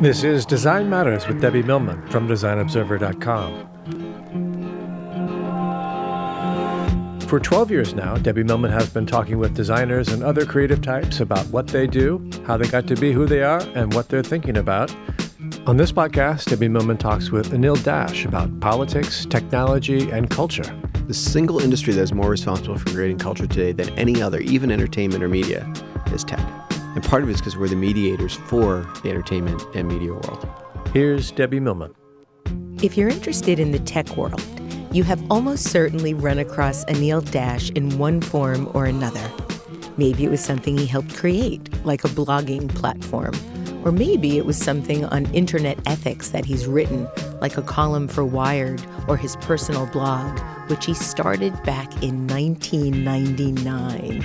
This is Design Matters with Debbie Millman from DesignObserver.com. For 12 years now, Debbie Millman has been talking with designers and other creative types about what they do, how they got to be who they are, and what they're thinking about. On this podcast, Debbie Millman talks with Anil Dash about politics, technology, and culture. The single industry that is more responsible for creating culture today than any other, even entertainment or media, is tech. And part of it is because we're the mediators for the entertainment and media world. Here's Debbie Millman. If you're interested in the tech world, you have almost certainly run across Anil Dash in one form or another. Maybe it was something he helped create, like a blogging platform. Or maybe it was something on internet ethics that he's written, like a column for Wired or his personal blog, which he started back in 1999.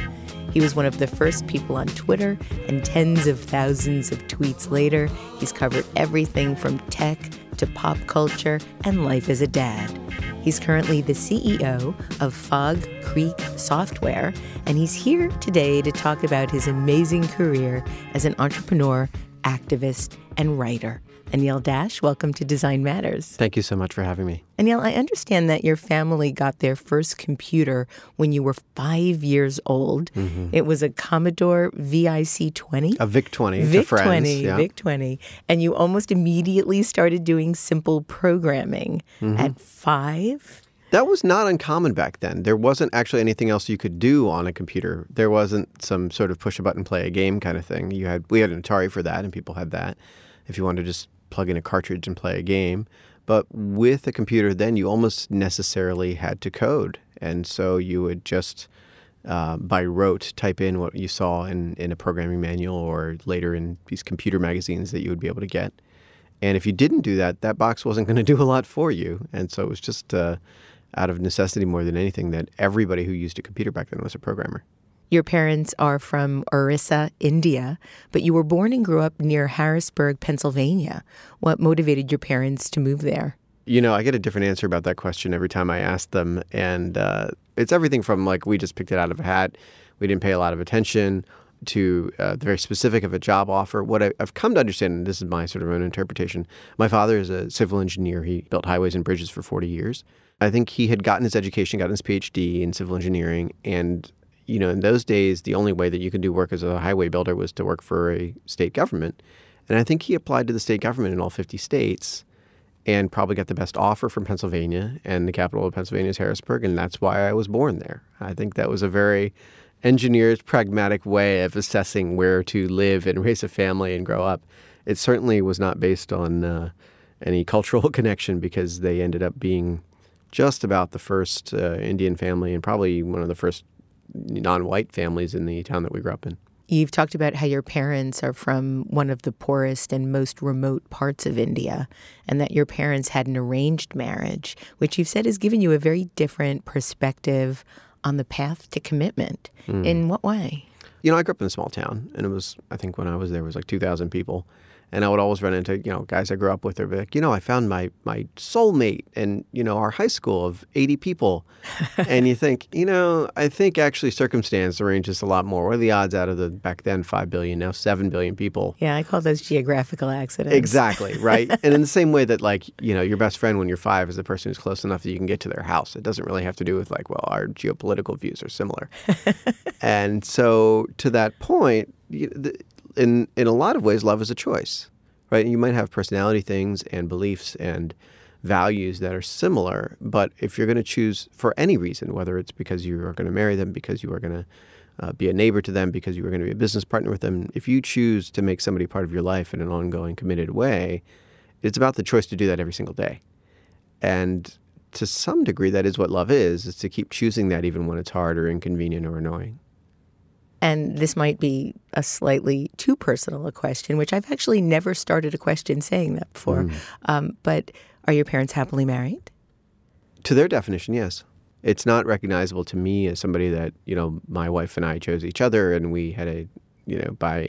He was one of the first people on Twitter, and tens of thousands of tweets later, he's covered everything from tech to pop culture and life as a dad. He's currently the CEO of Fog Creek Software, and he's here today to talk about his amazing career as an entrepreneur, activist, and writer. Anil Dash, welcome to Design Matters. Thank you so much for having me. Anil, I understand that your family got their first computer when you were five years old. Mm-hmm. It was a Commodore VIC 20. A VIC 20. VIC 20. Yeah. VIC 20. And you almost immediately started doing simple programming mm-hmm. at five. That was not uncommon back then. There wasn't actually anything else you could do on a computer. There wasn't some sort of push a button, play a game kind of thing. You had we had an Atari for that, and people had that. If you wanted to just plug in a cartridge and play a game. But with a computer, then you almost necessarily had to code. And so you would just, uh, by rote, type in what you saw in, in a programming manual or later in these computer magazines that you would be able to get. And if you didn't do that, that box wasn't going to do a lot for you. And so it was just uh, out of necessity more than anything that everybody who used a computer back then was a programmer. Your parents are from Orissa, India, but you were born and grew up near Harrisburg, Pennsylvania. What motivated your parents to move there? You know, I get a different answer about that question every time I ask them. And uh, it's everything from like, we just picked it out of a hat, we didn't pay a lot of attention, to uh, the very specific of a job offer. What I, have come to understand, and this is my sort of own interpretation, my father is a civil engineer. He built highways and bridges for 40 years. I think he had gotten his education, gotten his PhD in civil engineering, and you know, in those days, the only way that you could do work as a highway builder was to work for a state government. And I think he applied to the state government in all 50 states and probably got the best offer from Pennsylvania, and the capital of Pennsylvania is Harrisburg, and that's why I was born there. I think that was a very engineered, pragmatic way of assessing where to live and raise a family and grow up. It certainly was not based on uh, any cultural connection because they ended up being just about the first uh, Indian family and probably one of the first non-white families in the town that we grew up in. You've talked about how your parents are from one of the poorest and most remote parts of India, and that your parents had an arranged marriage, which you've said has given you a very different perspective on the path to commitment. Mm. In what way? You know, I grew up in a small town, and it was, I think when I was there, it was like 2,000 people and I would always run into you know guys I grew up with. They're like, you know, I found my my soulmate, and you know, our high school of eighty people, and you think, you know, I think actually circumstance arranges a lot more. What are the odds out of the back then five billion, now seven billion people? Yeah, I call those geographical accidents. Exactly right, and in the same way that like you know your best friend when you're five is the person who's close enough that you can get to their house. It doesn't really have to do with like well our geopolitical views are similar, and so to that point. You know, the, in in a lot of ways, love is a choice, right? You might have personality things and beliefs and values that are similar, but if you're going to choose for any reason, whether it's because you are going to marry them, because you are going to uh, be a neighbor to them, because you are going to be a business partner with them, if you choose to make somebody part of your life in an ongoing, committed way, it's about the choice to do that every single day. And to some degree, that is what love is: is to keep choosing that even when it's hard or inconvenient or annoying. And this might be a slightly too personal a question, which I've actually never started a question saying that before. Mm. Um, but are your parents happily married? To their definition, yes. It's not recognizable to me as somebody that, you know, my wife and I chose each other and we had a, you know, by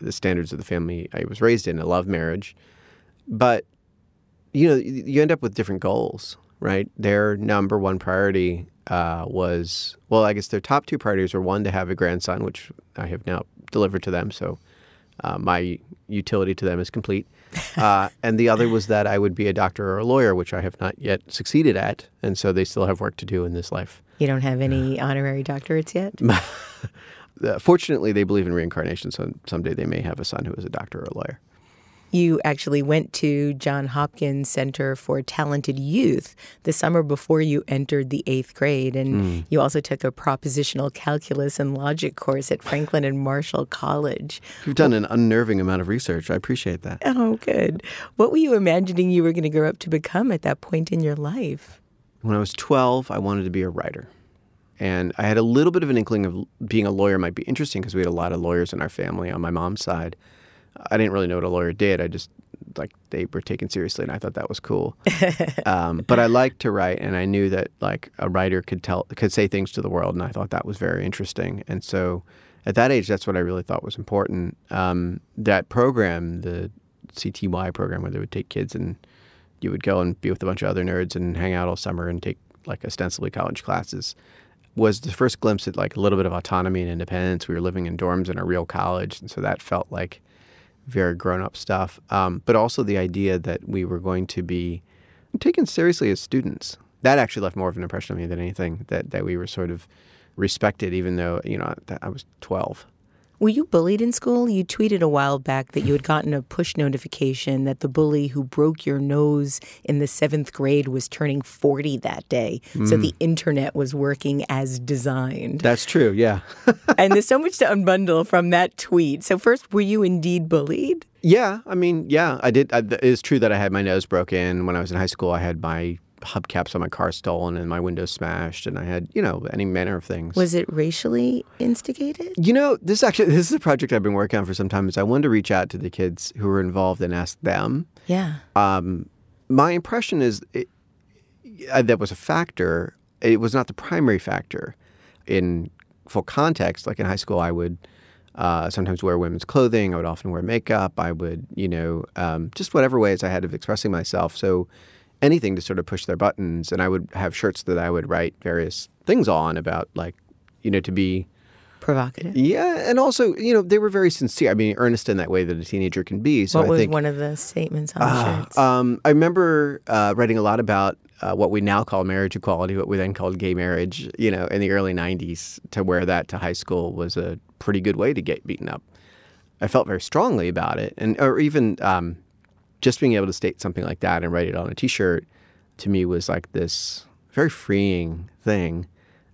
the standards of the family I was raised in, a love marriage. But, you know, you end up with different goals, right? Their number one priority uh, was well, I guess their top two priorities were one to have a grandson, which I have now delivered to them. So uh, my utility to them is complete. Uh, and the other was that I would be a doctor or a lawyer, which I have not yet succeeded at, and so they still have work to do in this life. You don't have any honorary doctorates yet? Uh, fortunately, they believe in reincarnation, so someday they may have a son who is a doctor or a lawyer. You actually went to John Hopkins Center for Talented Youth the summer before you entered the eighth grade. And hmm. you also took a propositional calculus and logic course at Franklin and Marshall College. You've done an unnerving amount of research. I appreciate that. Oh, good. What were you imagining you were going to grow up to become at that point in your life? When I was 12, I wanted to be a writer. And I had a little bit of an inkling of being a lawyer might be interesting because we had a lot of lawyers in our family on my mom's side. I didn't really know what a lawyer did. I just like they were taken seriously, and I thought that was cool. um, but I liked to write, and I knew that like a writer could tell could say things to the world, and I thought that was very interesting. And so, at that age, that's what I really thought was important. Um, that program, the CTY program, where they would take kids and you would go and be with a bunch of other nerds and hang out all summer and take like ostensibly college classes was the first glimpse at like a little bit of autonomy and independence. We were living in dorms in a real college, and so that felt like very grown up stuff. Um, but also the idea that we were going to be taken seriously as students. That actually left more of an impression on me than anything. That that we were sort of respected, even though you know I was twelve. Were you bullied in school? You tweeted a while back that you had gotten a push notification that the bully who broke your nose in the seventh grade was turning 40 that day. So mm. the internet was working as designed. That's true. Yeah. and there's so much to unbundle from that tweet. So, first, were you indeed bullied? yeah. I mean, yeah. I did. I, it is true that I had my nose broken when I was in high school. I had my hubcaps on my car stolen and my windows smashed, and I had you know any manner of things. Was it racially instigated? You know, this actually this is a project I've been working on for some time. Is I wanted to reach out to the kids who were involved and ask them. Yeah. Um, my impression is it, uh, that was a factor. It was not the primary factor. In full context, like in high school, I would uh, sometimes wear women's clothing. I would often wear makeup. I would, you know, um, just whatever ways I had of expressing myself. So anything to sort of push their buttons. And I would have shirts that I would write various things on about, like, you know, to be Provocative. yeah, and also, you know, they were very sincere. I mean, earnest in that way that a teenager can be. So what I was think one of the statements on the Ah, shirts? um, I remember uh, writing a lot about uh, what we now call marriage equality, what we then called gay marriage. You know, in the early '90s, to wear that to high school was a pretty good way to get beaten up. I felt very strongly about it, and or even um, just being able to state something like that and write it on a T-shirt to me was like this very freeing thing.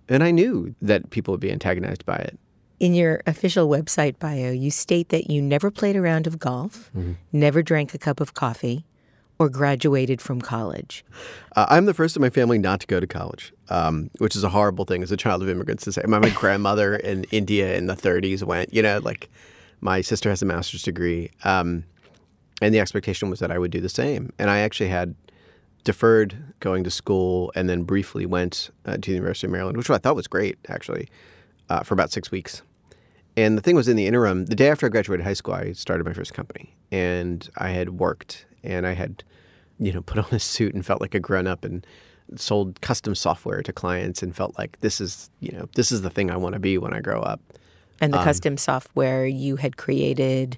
And I knew that people would be antagonized by it. In your official website bio, you state that you never played a round of golf, never drank a cup of coffee, or graduated from college. Uh, I'm the first in my family not to go to college, um, which is a horrible thing as a child of immigrants to say. My, my grandmother in India in the 30s went, you know, like my sister has a master's degree. Um, and the expectation was that I would do the same. And I actually had deferred going to school and then briefly went uh, to the University of Maryland, which I thought was great, actually, uh, for about six weeks. And the thing was, in the interim, the day after I graduated high school, I started my first company, and I had worked, and I had, you know, put on a suit and felt like a grown up, and sold custom software to clients, and felt like this is, you know, this is the thing I want to be when I grow up. And the custom software you had created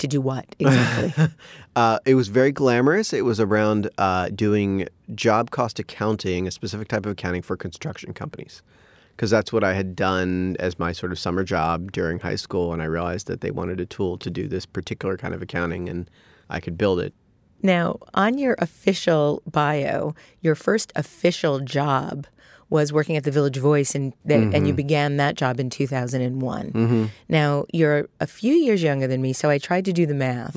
to do what exactly? Uh, it was very glamorous. It was around uh, doing job cost accounting, a specific type of accounting for construction companies. Because that's what I had done as my sort of summer job during high school. And I realized that they wanted a tool to do this particular kind of accounting, and I could build it. now, on your official bio, your first official job was working at the Village Voice, and th- and you began that job in 2001. Now, you're a few years younger than me, so I tried to do the math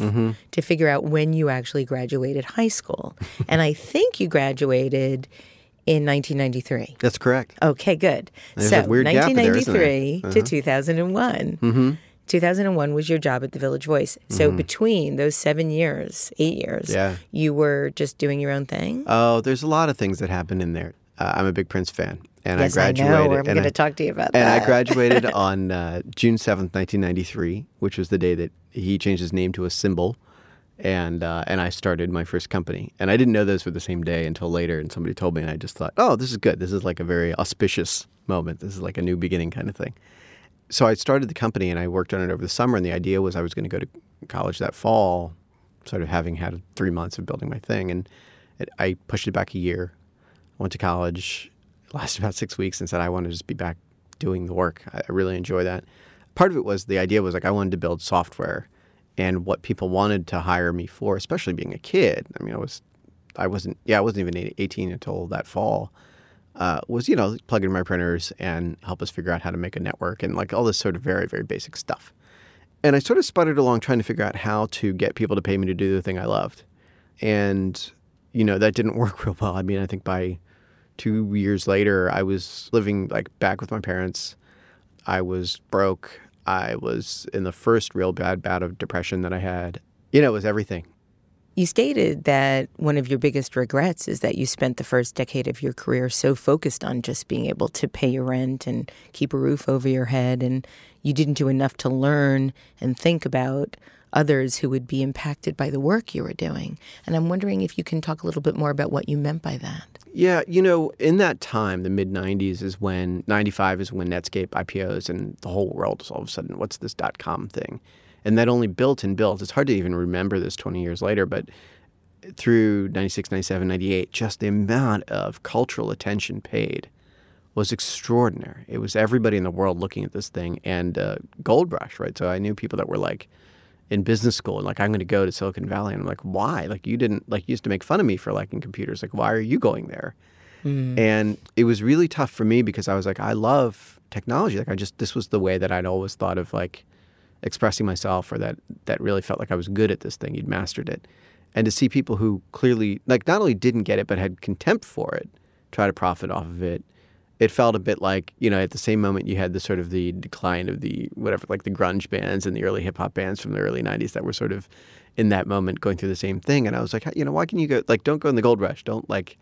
to figure out when you actually graduated high school, and I think you graduated in 1993. That's correct. Okay, good. There's so a weird gap there, isn't there? Uh-huh. 1993 to 2001. 2001 was your job at the Village Voice. So between those seven years, eight years, Mm-hmm. Yeah. you were just doing your own thing. Oh, there's a lot of things that happened in there. Uh, I'm a big Prince fan, and yes, I I graduated. know. I'm and going I- to talk to you about And that. I graduated on uh, June 7th, 1993, which was the day that he changed his name to a symbol. And, uh, and I started my first company. And I didn't know those were the same day until later. And somebody told me, and I just thought, oh, this is good. This is like a very auspicious moment. This is like a new beginning kind of thing. so I started the company and I worked on it over the summer. And the idea was I was going to go to college that fall, sort of having had three months of building my thing. And it, I pushed it back a year. Went to college, lasted about six weeks, and said I want to just be back doing the work. I, really enjoy that. Part of it was the idea was like I wanted to build software, and what people wanted to hire me for, especially being a kid. I mean, I was, I wasn't, yeah, I wasn't even 18 until that fall uh, was you know plug in my printers and help us figure out how to make a network and like all this sort of very very basic stuff. And I sort of sputtered along trying to figure out how to get people to pay me to do the thing I loved, and you know that didn't work real well. I mean, I think by two years later, I was living like back with my parents. I was broke. I was in the first real bad bout of depression that I had. You know, it was everything. You stated that one of your biggest regrets is that you spent the first decade of your career so focused on just being able to pay your rent and keep a roof over your head, and you didn't do enough to learn and think about others who would be impacted by the work you were doing. And I'm wondering if you can talk a little bit more about what you meant by that. Yeah, you know, in that time, the mid 90s is when 95 is when Netscape IPOs and the whole world is all of a sudden, what's this dot com thing? and that only built and built. It's hard to even remember this 20 years later, but through 96, 97, 98, just the amount of cultural attention paid was extraordinary. It was everybody in the world looking at this thing and uh, gold rush, right? So I knew people that were like in business school and like, I'm going to go to Silicon Valley. And I'm like, why? Like, you didn't, like, you used to make fun of me for liking computers. Like, why are you going there? Mm. And it was really tough for me because I was like, I love technology. Like, I just, this was the way that I'd always thought of like, expressing myself or that that really felt like I was good at this thing, you'd mastered it. And to see people who clearly like not only didn't get it but had contempt for it, try to profit off of it. It felt a bit like, you know, at the same moment you had the sort of the decline of the whatever like the grunge bands and the early hip hop bands from the early 90s that were sort of in that moment going through the same thing. And I was like, you know, why can you go like don't go in the gold rush. Don't like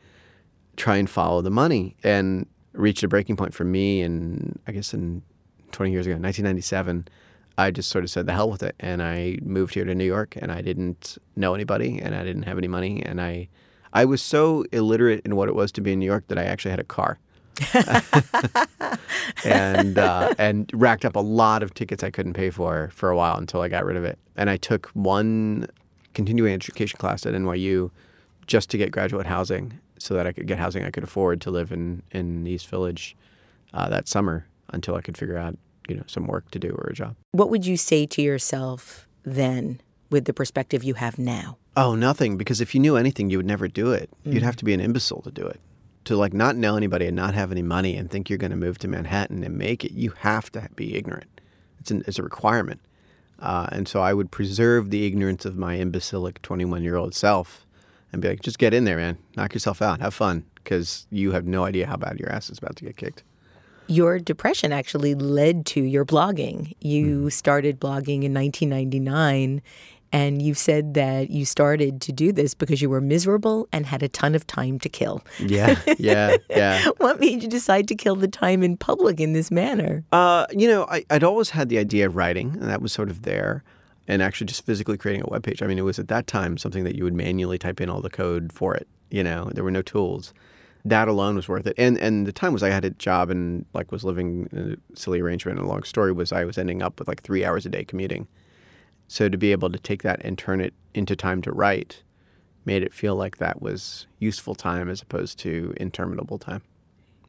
try and follow the money. And reached a breaking point for me and I guess in 20 years ago, 1997 I just sort of said the hell with it, and I moved here to New York, and I didn't know anybody, and I didn't have any money, and I, I was so illiterate in what it was to be in New York that I actually had a car, and uh, and racked up a lot of tickets I couldn't pay for for a while until I got rid of it, and I took one continuing education class at NYU just to get graduate housing so that I could get housing I could afford to live in in East Village uh, that summer until I could figure out you know some work to do or a job. What would you say to yourself then with the perspective you have now? Oh, nothing. Because if you knew anything, you would never do it. Mm. You'd have to be an imbecile to do it. To like not know anybody and not have any money and think you're going to move to Manhattan and make it, you have to be ignorant. It's an, it's a requirement. Uh, and so I would preserve the ignorance of my imbecilic 21 year old self and be like, just get in there, man. Knock yourself out. Have fun because you have no idea how bad your ass is about to get kicked your depression actually led to your blogging. You mm. started blogging in 1999 and you said that you started to do this because you were miserable and had a ton of time to kill. Yeah, yeah, yeah. what made you decide to kill the time in public in this manner? Uh, you know, I, would always had the idea of writing, and that was sort of there, and actually just physically creating a web page. I mean, it was at that time something that you would manually type in all the code for it. You know, there were no tools that alone was worth it. And and the time was I had a job and like was living in a silly arrangement. And a long story was I was ending up with like three hours a day commuting. So to be able to take that and turn it into time to write made it feel like that was useful time as opposed to interminable time.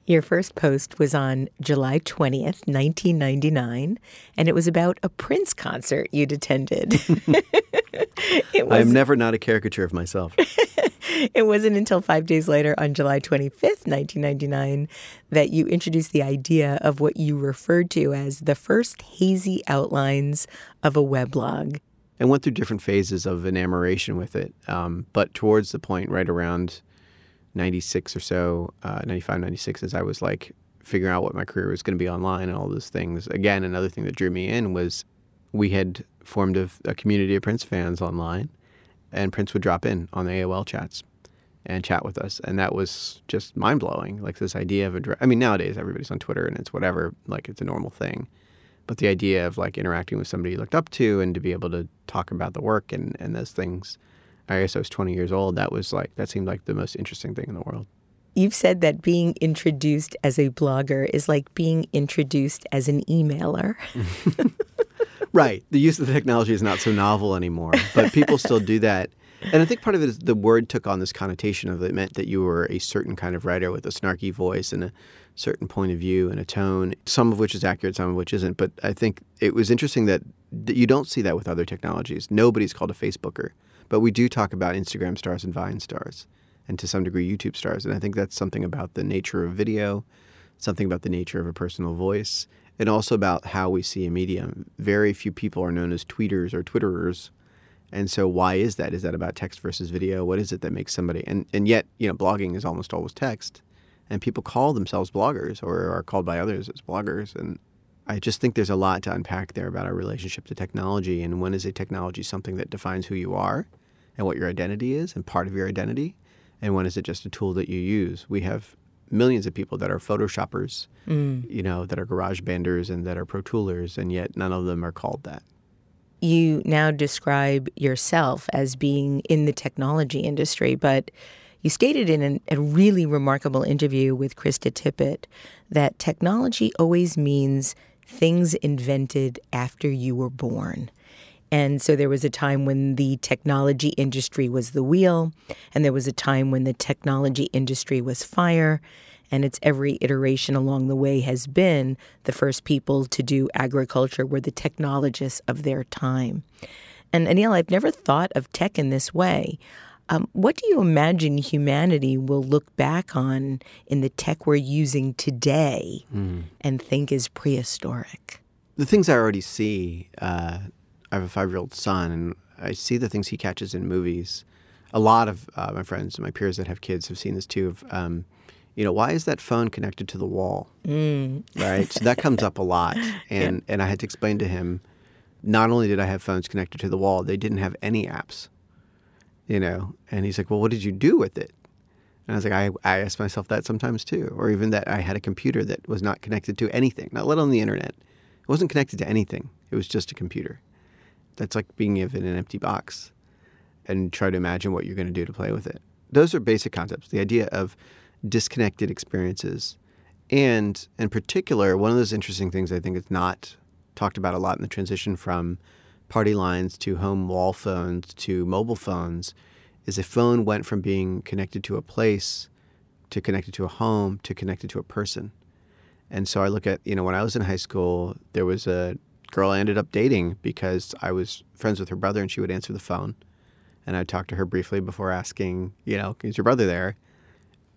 Your first post was on July 20th, 1999, and it was about a Prince concert you'd attended. was... I'm never not a caricature of myself. it wasn't until five days later, on July 25th, 1999, that you introduced the idea of what you referred to as the first hazy outlines of a weblog. I went through different phases of enamoration with it, um, but towards the point right around 96 or so, uh, 95, 96, as I was like figuring out what my career was going to be online and all those things. Again, another thing that drew me in was we had formed a, a community of Prince fans online and Prince would drop in on the AOL chats and chat with us, and that was just mind blowing. Like this idea of a, I mean, nowadays everybody's on Twitter and it's whatever, like it's a normal thing, but the idea of like interacting with somebody you looked up to and to be able to talk about the work and and those things. I guess I was 20 years old. That was like that seemed like the most interesting thing in the world. You've said that being introduced as a blogger is like being introduced as an emailer. right. The use of the technology is not so novel anymore, but people still do that. And I think part of it is the word took on this connotation of it meant that you were a certain kind of writer with a snarky voice and a certain point of view and a tone, some of which is accurate, some of which isn't. But I think it was interesting that you don't see that with other technologies. Nobody's called a Facebooker, but we do talk about Instagram stars and Vine stars, and to some degree YouTube stars. And I think that's something about the nature of video, something about the nature of a personal voice, and also about how we see a medium. Very few people are known as tweeters or twitterers. And so why is that? Is that about text versus video? What is it that makes somebody and, and yet, you know, blogging is almost always text. And people call themselves bloggers or are called by others as bloggers. And I just think there's a lot to unpack there about our relationship to technology and when is a technology something that defines who you are and what your identity is and part of your identity, and when is it just a tool that you use? We have millions of people that are photoshoppers, mm. you know, that are garage banders and that are pro toolers, and yet none of them are called that. You now describe yourself as being in the technology industry, but you stated in an, a really remarkable interview with Krista Tippett that technology always means things invented after you were born. And so there was a time when the technology industry was the wheel, and there was a time when the technology industry was fire. And its every iteration along the way has been the first people to do agriculture were the technologists of their time. And Anil, I've never thought of tech in this way. Um, what do you imagine humanity will look back on in the tech we're using today mm. and think is prehistoric? The things I already see, uh, I have a five year old son, and I see the things he catches in movies. A lot of uh, my friends and my peers that have kids have seen this too. Of, um, you know, why is that phone connected to the wall? Mm. Right. So that comes up a lot, and and I had to explain to him. Not only did I have phones connected to the wall, they didn't have any apps. You know, and he's like, "Well, what did you do with it?" And I was like, I, I ask myself that sometimes too, or even that I had a computer that was not connected to anything, not let alone the internet. It wasn't connected to anything. It was just a computer. That's like being given an empty box and try to imagine what you're going to do to play with it. Those are basic concepts. The idea of disconnected experiences. And in particular, one of those interesting things I think is not talked about a lot in the transition from party lines to home wall phones to mobile phones is a phone went from being connected to a place to connected to a home to connected to a person. And so I look at, you know, when I was in high school, there was a girl I ended up dating because I was friends with her brother and she would answer the phone. And I'd talk to her briefly before asking, you know, is your brother there?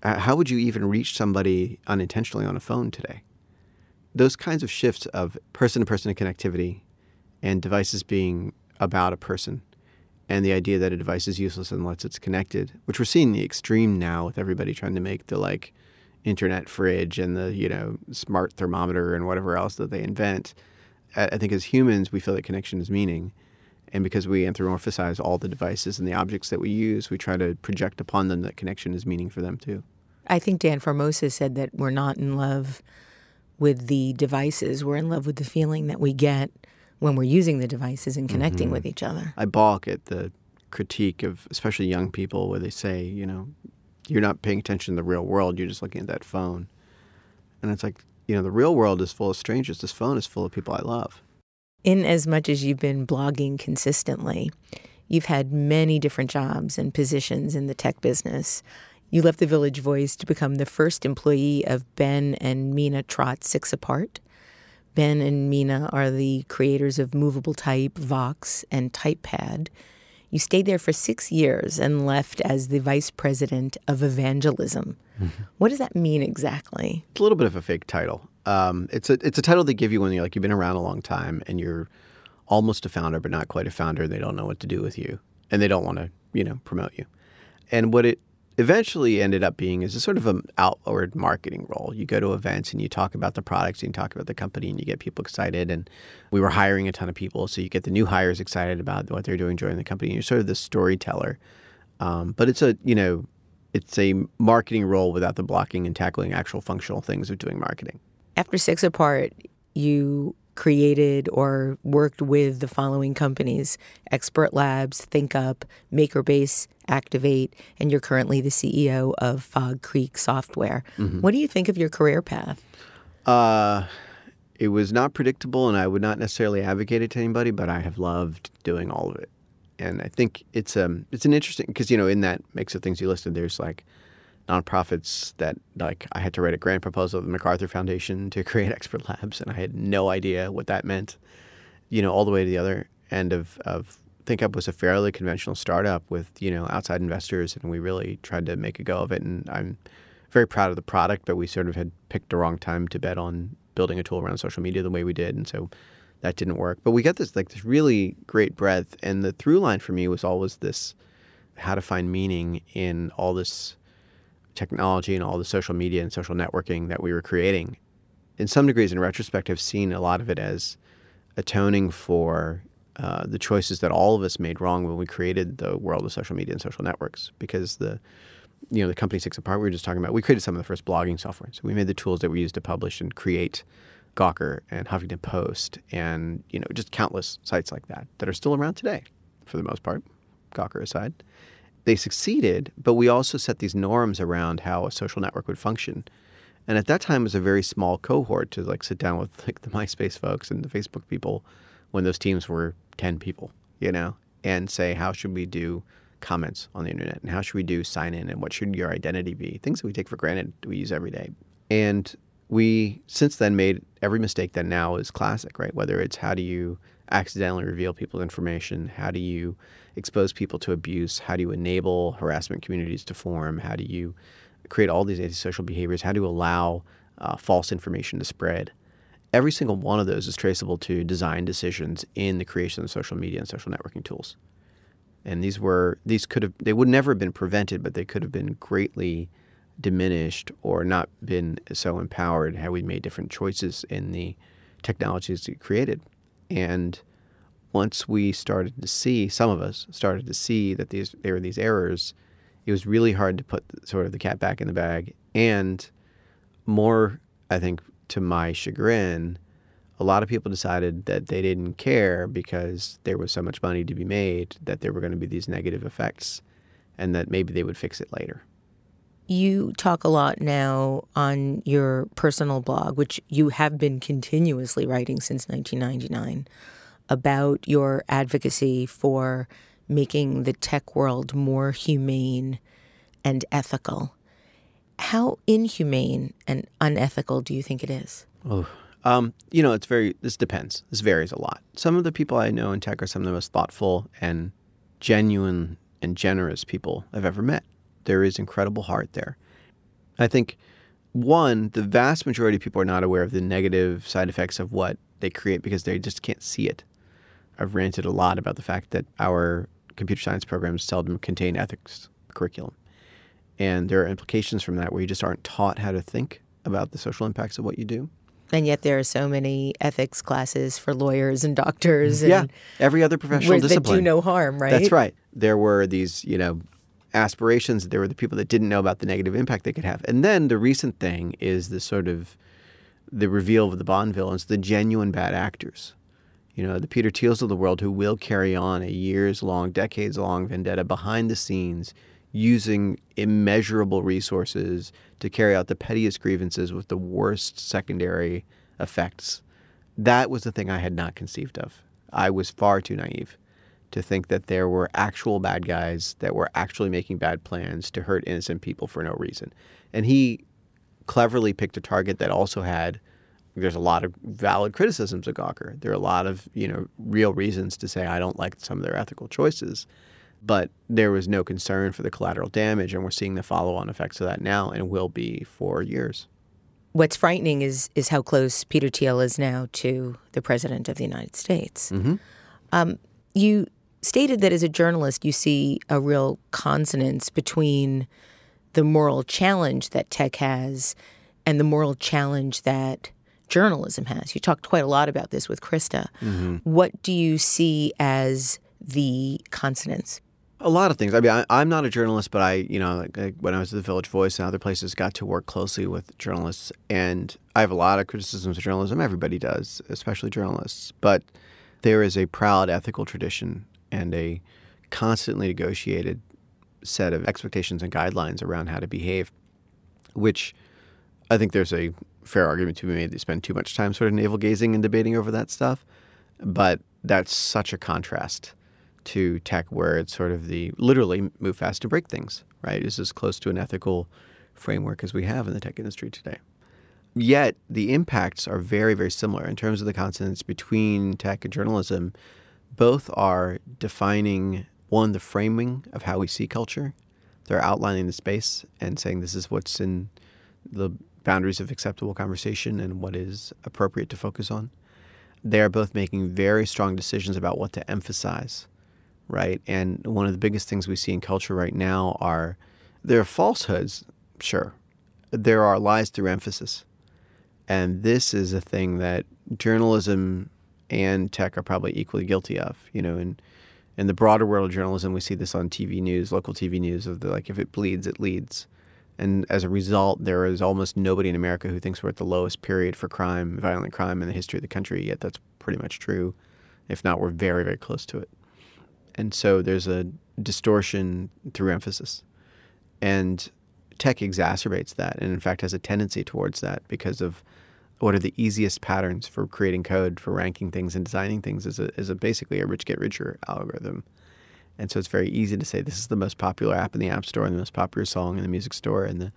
How would you even reach somebody unintentionally on a phone today? Those kinds of shifts of person to person connectivity and devices being about a person and the idea that a device is useless unless it's connected, which we're seeing the extreme now with everybody trying to make the like internet fridge and the, you know, smart thermometer and whatever else that they invent I think as humans, we feel that connection is meaning. And because we anthropomorphize all the devices and the objects that we use, we try to project upon them that connection is meaning for them too. I think Dan Formosa said that we're not in love with the devices, we're in love with the feeling that we get when we're using the devices and connecting mm-hmm. with each other. I balk at the critique of especially young people where they say, you know, you're not paying attention to the real world, you're just looking at that phone. And it's like, you know, the real world is full of strangers. This phone is full of people I love. In as much as you've been blogging consistently, you've had many different jobs and positions in the tech business. You left the Village Voice to become the first employee of Ben and Mina Trott Six Apart. Ben and Mina are the creators of Movable Type, Vox, and TypePad. You stayed there for six years and left as the vice president of evangelism. Mm-hmm. What does that mean exactly? It's a little bit of a fake title. Um, it's a it's a title they give you when you're like you've been around a long time and you're almost a founder but not quite a founder. They don't know what to do with you and they don't want to you know promote you. And what it eventually ended up being is a sort of an outward marketing role. You go to events and you talk about the products and you talk about the company and you get people excited. And we were hiring a ton of people, so you get the new hires excited about what they're doing joining the company. And you're sort of the storyteller. Um, but it's a you know it's a marketing role without the blocking and tackling actual functional things of doing marketing. After Six Apart, you created or worked with the following companies Expert Labs, ThinkUp, MakerBase, Activate, and you're currently the CEO of Fog Creek Software. Mm-hmm. What do you think of your career path? Uh, it was not predictable, and I would not necessarily advocate it to anybody, but I have loved doing all of it. And I think it's um it's an interesting because you know in that mix of things you listed, there's like nonprofits that like I had to write a grant proposal to the MacArthur Foundation to create Expert Labs, and I had no idea what that meant. You know, all the way to the other end of of ThinkUp was a fairly conventional startup with you know outside investors, and we really tried to make a go of it. And I'm very proud of the product, but we sort of had picked the wrong time to bet on building a tool around social media the way we did, and so that didn't work. But we got this like this really great breadth, and the through line for me was always this: how to find meaning in all this technology and all the social media and social networking that we were creating, in some degrees, in retrospect, I've seen a lot of it as atoning for uh, the choices that all of us made wrong when we created the world of social media and social networks. Because the you know the company Six Apart we were just talking about, we created some of the first blogging software. So we made the tools that we used to publish and create Gawker and Huffington Post and you know just countless sites like that that are still around today, for the most part, Gawker aside they succeeded, but we also set these norms around how a social network would function. And at that time, it was a very small cohort to like sit down with like the MySpace folks and the Facebook people when those teams were 10 people, you know, and say, how should we do comments on the internet and how should we do sign in and what should your identity be? Things that we take for granted, we use every day. And we since then made every mistake that now is classic, right? Whether it's how do you accidentally reveal people's information, how do you expose people to abuse? How do you enable harassment communities to form? How do you create all these antisocial behaviors? How do you allow uh, false information to spread? Every single one of those is traceable to design decisions in the creation of social media and social networking tools. And these were these could have they would never have been prevented, but they could have been greatly diminished or not been so empowered had we made different choices in the technologies we created. And once we started to see, some of us started to see that these there were these errors, it was really hard to put sort of the cat back in the bag. And more, I think, to my chagrin, a lot of people decided that they didn't care because there was so much money to be made that there were going to be these negative effects and that maybe they would fix it later. You talk a lot now on your personal blog, which you have been continuously writing since 1999 about your advocacy for making the tech world more humane and ethical. How inhumane and unethical do you think it is? Oh, um, you know, it's very, this depends. This varies a lot. Some of the people I know in tech are some of the most thoughtful and genuine and generous people I've ever met. There is incredible heart there. I think, one, the vast majority of people are not aware of the negative side effects of what they create because they just can't see it. I've ranted a lot about the fact that our computer science programs seldom contain ethics curriculum. And there are implications from that where you just aren't taught how to think about the social impacts of what you do. And yet there are so many ethics classes for lawyers and doctors. And yeah, every other professional discipline. That do no harm, right? That's right. There were these, you know, aspirations. There were the people that didn't know about the negative impact they could have. And then the recent thing is the sort of the reveal of the Bond villains, the genuine bad actors you know, the Peter Thiels of the world who will carry on a years long, decades long vendetta behind the scenes using immeasurable resources to carry out the pettiest grievances with the worst secondary effects. That was the thing I had not conceived of. I was far too naive to think that there were actual bad guys that were actually making bad plans to hurt innocent people for no reason. And he cleverly picked a target that also had there's a lot of valid criticisms of Gawker. There are a lot of you know real reasons to say I don't like some of their ethical choices, but there was no concern for the collateral damage, and we're seeing the follow-on effects of that now, and will be for years. What's frightening is is how close Peter Thiel is now to the president of the United States. Mm-hmm. Um, you stated that as a journalist, you see a real consonance between the moral challenge that tech has and the moral challenge that journalism has. You talked quite a lot about this with Krista. Mm-hmm. What do you see as the consonants? A lot of things. I mean, I, I'm not a journalist, but I, you know, like, like when I was at the Village Voice and other places, got to work closely with journalists, and I have a lot of criticisms of journalism. Everybody does, especially journalists. But there is a proud ethical tradition and a constantly negotiated set of expectations and guidelines around how to behave, which I think there's a fair argument to be made. They spend too much time sort of navel gazing and debating over that stuff, but that's such a contrast to tech where it's sort of the literally move fast to break things, right? Is as close to an ethical framework as we have in the tech industry today. Yet the impacts are very, very similar in terms of the consonants between tech and journalism. Both are defining one, the framing of how we see culture. They're outlining the space and saying this is what's in the boundaries of acceptable conversation and what is appropriate to focus on. They are both making very strong decisions about what to emphasize right? And one of the biggest things we see in culture right now are there are falsehoods, sure. There are lies through emphasis. And this is a thing that journalism and tech are probably equally guilty of. You know, in in the broader world of journalism, we see this on TV news, local TV news, of the like if it bleeds, it leads. And as a result, there is almost nobody in America who thinks we're at the lowest period for crime, violent crime in the history of the country. Yet that's pretty much true. If not, we're very, very close to it and so there's a distortion through emphasis. And tech exacerbates that, and in fact has a tendency towards that because of what are the easiest patterns for creating code, for ranking things and designing things is a, is a basically a rich get richer algorithm. And so it's very easy to say this is the most popular app in the App Store and the most popular song in the music store and the,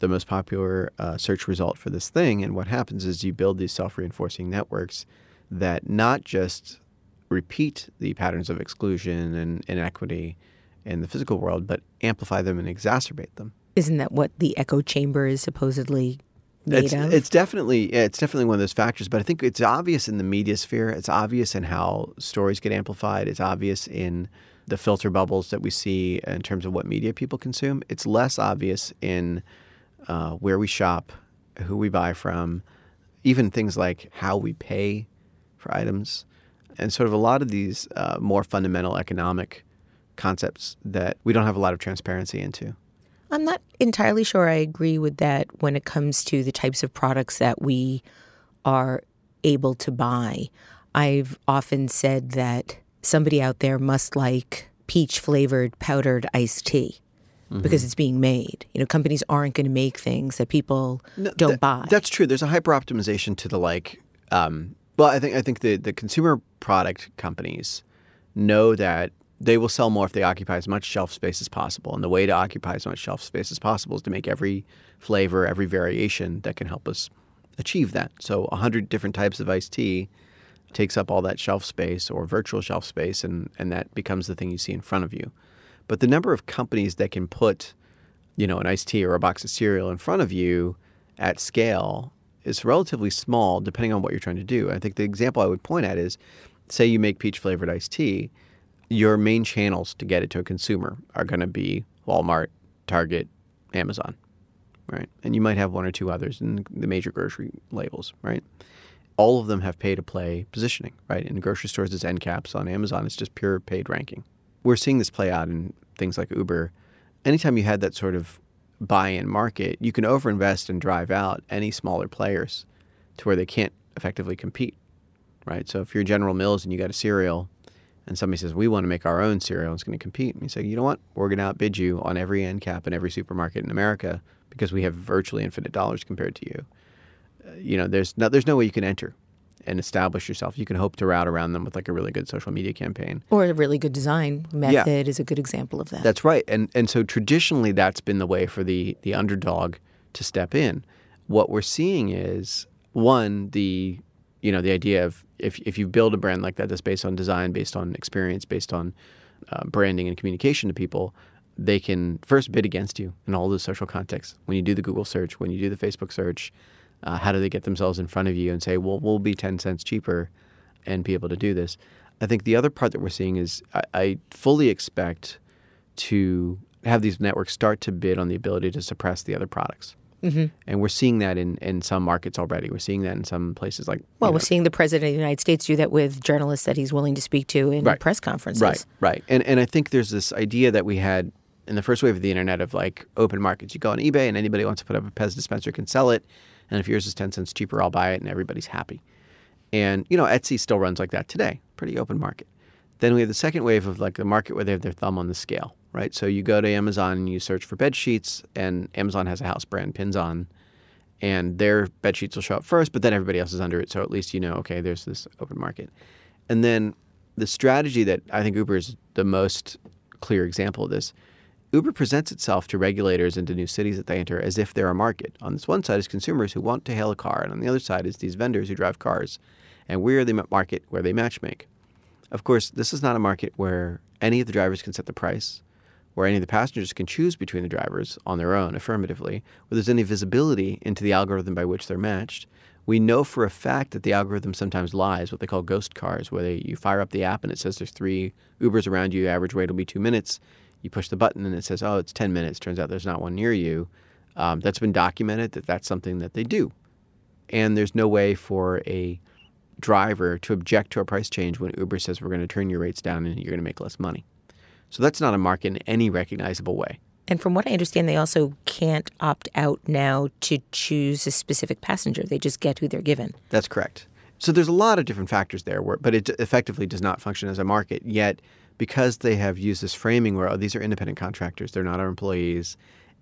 the most popular uh, search result for this thing. And what happens is you build these self reinforcing networks that not just repeat the patterns of exclusion and inequity in the physical world, but amplify them and exacerbate them. Isn't that what the echo chamber is supposedly it's. It's definitely it's definitely one of those factors, but I think it's obvious in the media sphere. It's obvious in how stories get amplified. It's obvious in the filter bubbles that we see in terms of what media people consume. It's less obvious in uh, where we shop, who we buy from, even things like how we pay for items and sort of a lot of these uh, more fundamental economic concepts that we don't have a lot of transparency into. I'm not entirely sure I agree with that when it comes to the types of products that we are able to buy. I've often said that somebody out there must like peach flavored powdered iced tea mm-hmm. because it's being made. You know, companies aren't going to make things that people no, don't that, buy. That's true. There's a hyper optimization to the like um, well, I think I think the, the consumer product companies know that they will sell more if they occupy as much shelf space as possible. And the way to occupy as much shelf space as possible is to make every flavor, every variation that can help us achieve that. So 100 different types of iced tea takes up all that shelf space or virtual shelf space, and, and that becomes the thing you see in front of you. But the number of companies that can put, you know, an iced tea or a box of cereal in front of you at scale is relatively small depending on what you're trying to do. I think the example I would point at is say you make peach flavored iced tea, your main channels to get it to a consumer are going to be Walmart, Target, Amazon, right? And you might have one or two others in the major grocery labels, right? All of them have pay to play positioning, right? In grocery stores, it's end caps. On Amazon, it's just pure paid ranking. We're seeing this play out in things like Uber. Anytime you had that sort of buy-in market, you can overinvest and drive out any smaller players to where they can't effectively compete, right? So if you're General Mills and you got a cereal, and somebody says we want to make our own cereal, and it's going to compete, and you say, you know what, we're going to outbid you on every end cap in every supermarket in America because we have virtually infinite dollars compared to you. Uh, you know, there's no, there's no way you can enter and establish yourself. You can hope to route around them with like a really good social media campaign. Or a really good design method yeah. is a good example of that. That's right. And and so traditionally that's been the way for the the underdog to step in. What we're seeing is one, the you know, the idea of if if you build a brand like that that's based on design, based on experience, based on uh, branding and communication to people, they can first bid against you in all those social contexts. When you do the Google search, when you do the Facebook search, uh, how do they get themselves in front of you and say, well, we'll be 10 cents cheaper and be able to do this? I think the other part that we're seeing is I, I fully expect to have these networks start to bid on the ability to suppress the other products. Mm-hmm. And we're seeing that in, in some markets already. We're seeing that in some places like. Well, you we're seeing the president of the United States do that with journalists that he's willing to speak to in Right. press conferences. Right, right. And and I think there's this idea that we had in the first wave of the internet of like open markets. You go on eBay and anybody wants to put up a Pez dispenser can sell it, and if yours is ten cents cheaper, I'll buy it, and everybody's happy. And you know, Etsy still runs like that today, pretty open market. Then we have the second wave of like the market where they have their thumb on the scale, right? So you go to Amazon and you search for bed sheets, and Amazon has a house brand Pinzon, and their bed sheets will show up first, but then everybody else is under it. So at least you know, okay, there's this open market. And then the strategy that I think Uber is the most clear example of this. Uber presents itself to regulators and to new cities that they enter as if they're a market. On this one side is consumers who want to hail a car, and on the other side is these vendors who drive cars. And we're the market where they matchmake. Of course, this is not a market where any of the drivers can set the price, where any of the passengers can choose between the drivers on their own affirmatively, where there's any visibility into the algorithm by which they're matched. We know for a fact that the algorithm sometimes lies, what they call ghost cars, where they, you fire up the app and it says there's three Ubers around you, average wait will be two minutes. You push the button and it says, oh, it's 10 minutes. Turns out there's not one near you. Um, that's been documented that that's something that they do. And there's no way for a driver to object to a price change when Uber says we're going to turn your rates down and you're going to make less money. So that's not a market in any recognizable way. And from what I understand, they also can't opt out now to choose a specific passenger. They just get who they're given. That's correct. So there's a lot of different factors there, where, but it effectively does not function as a market. Yet, because they have used this framing where oh, these are independent contractors, they're not our employees,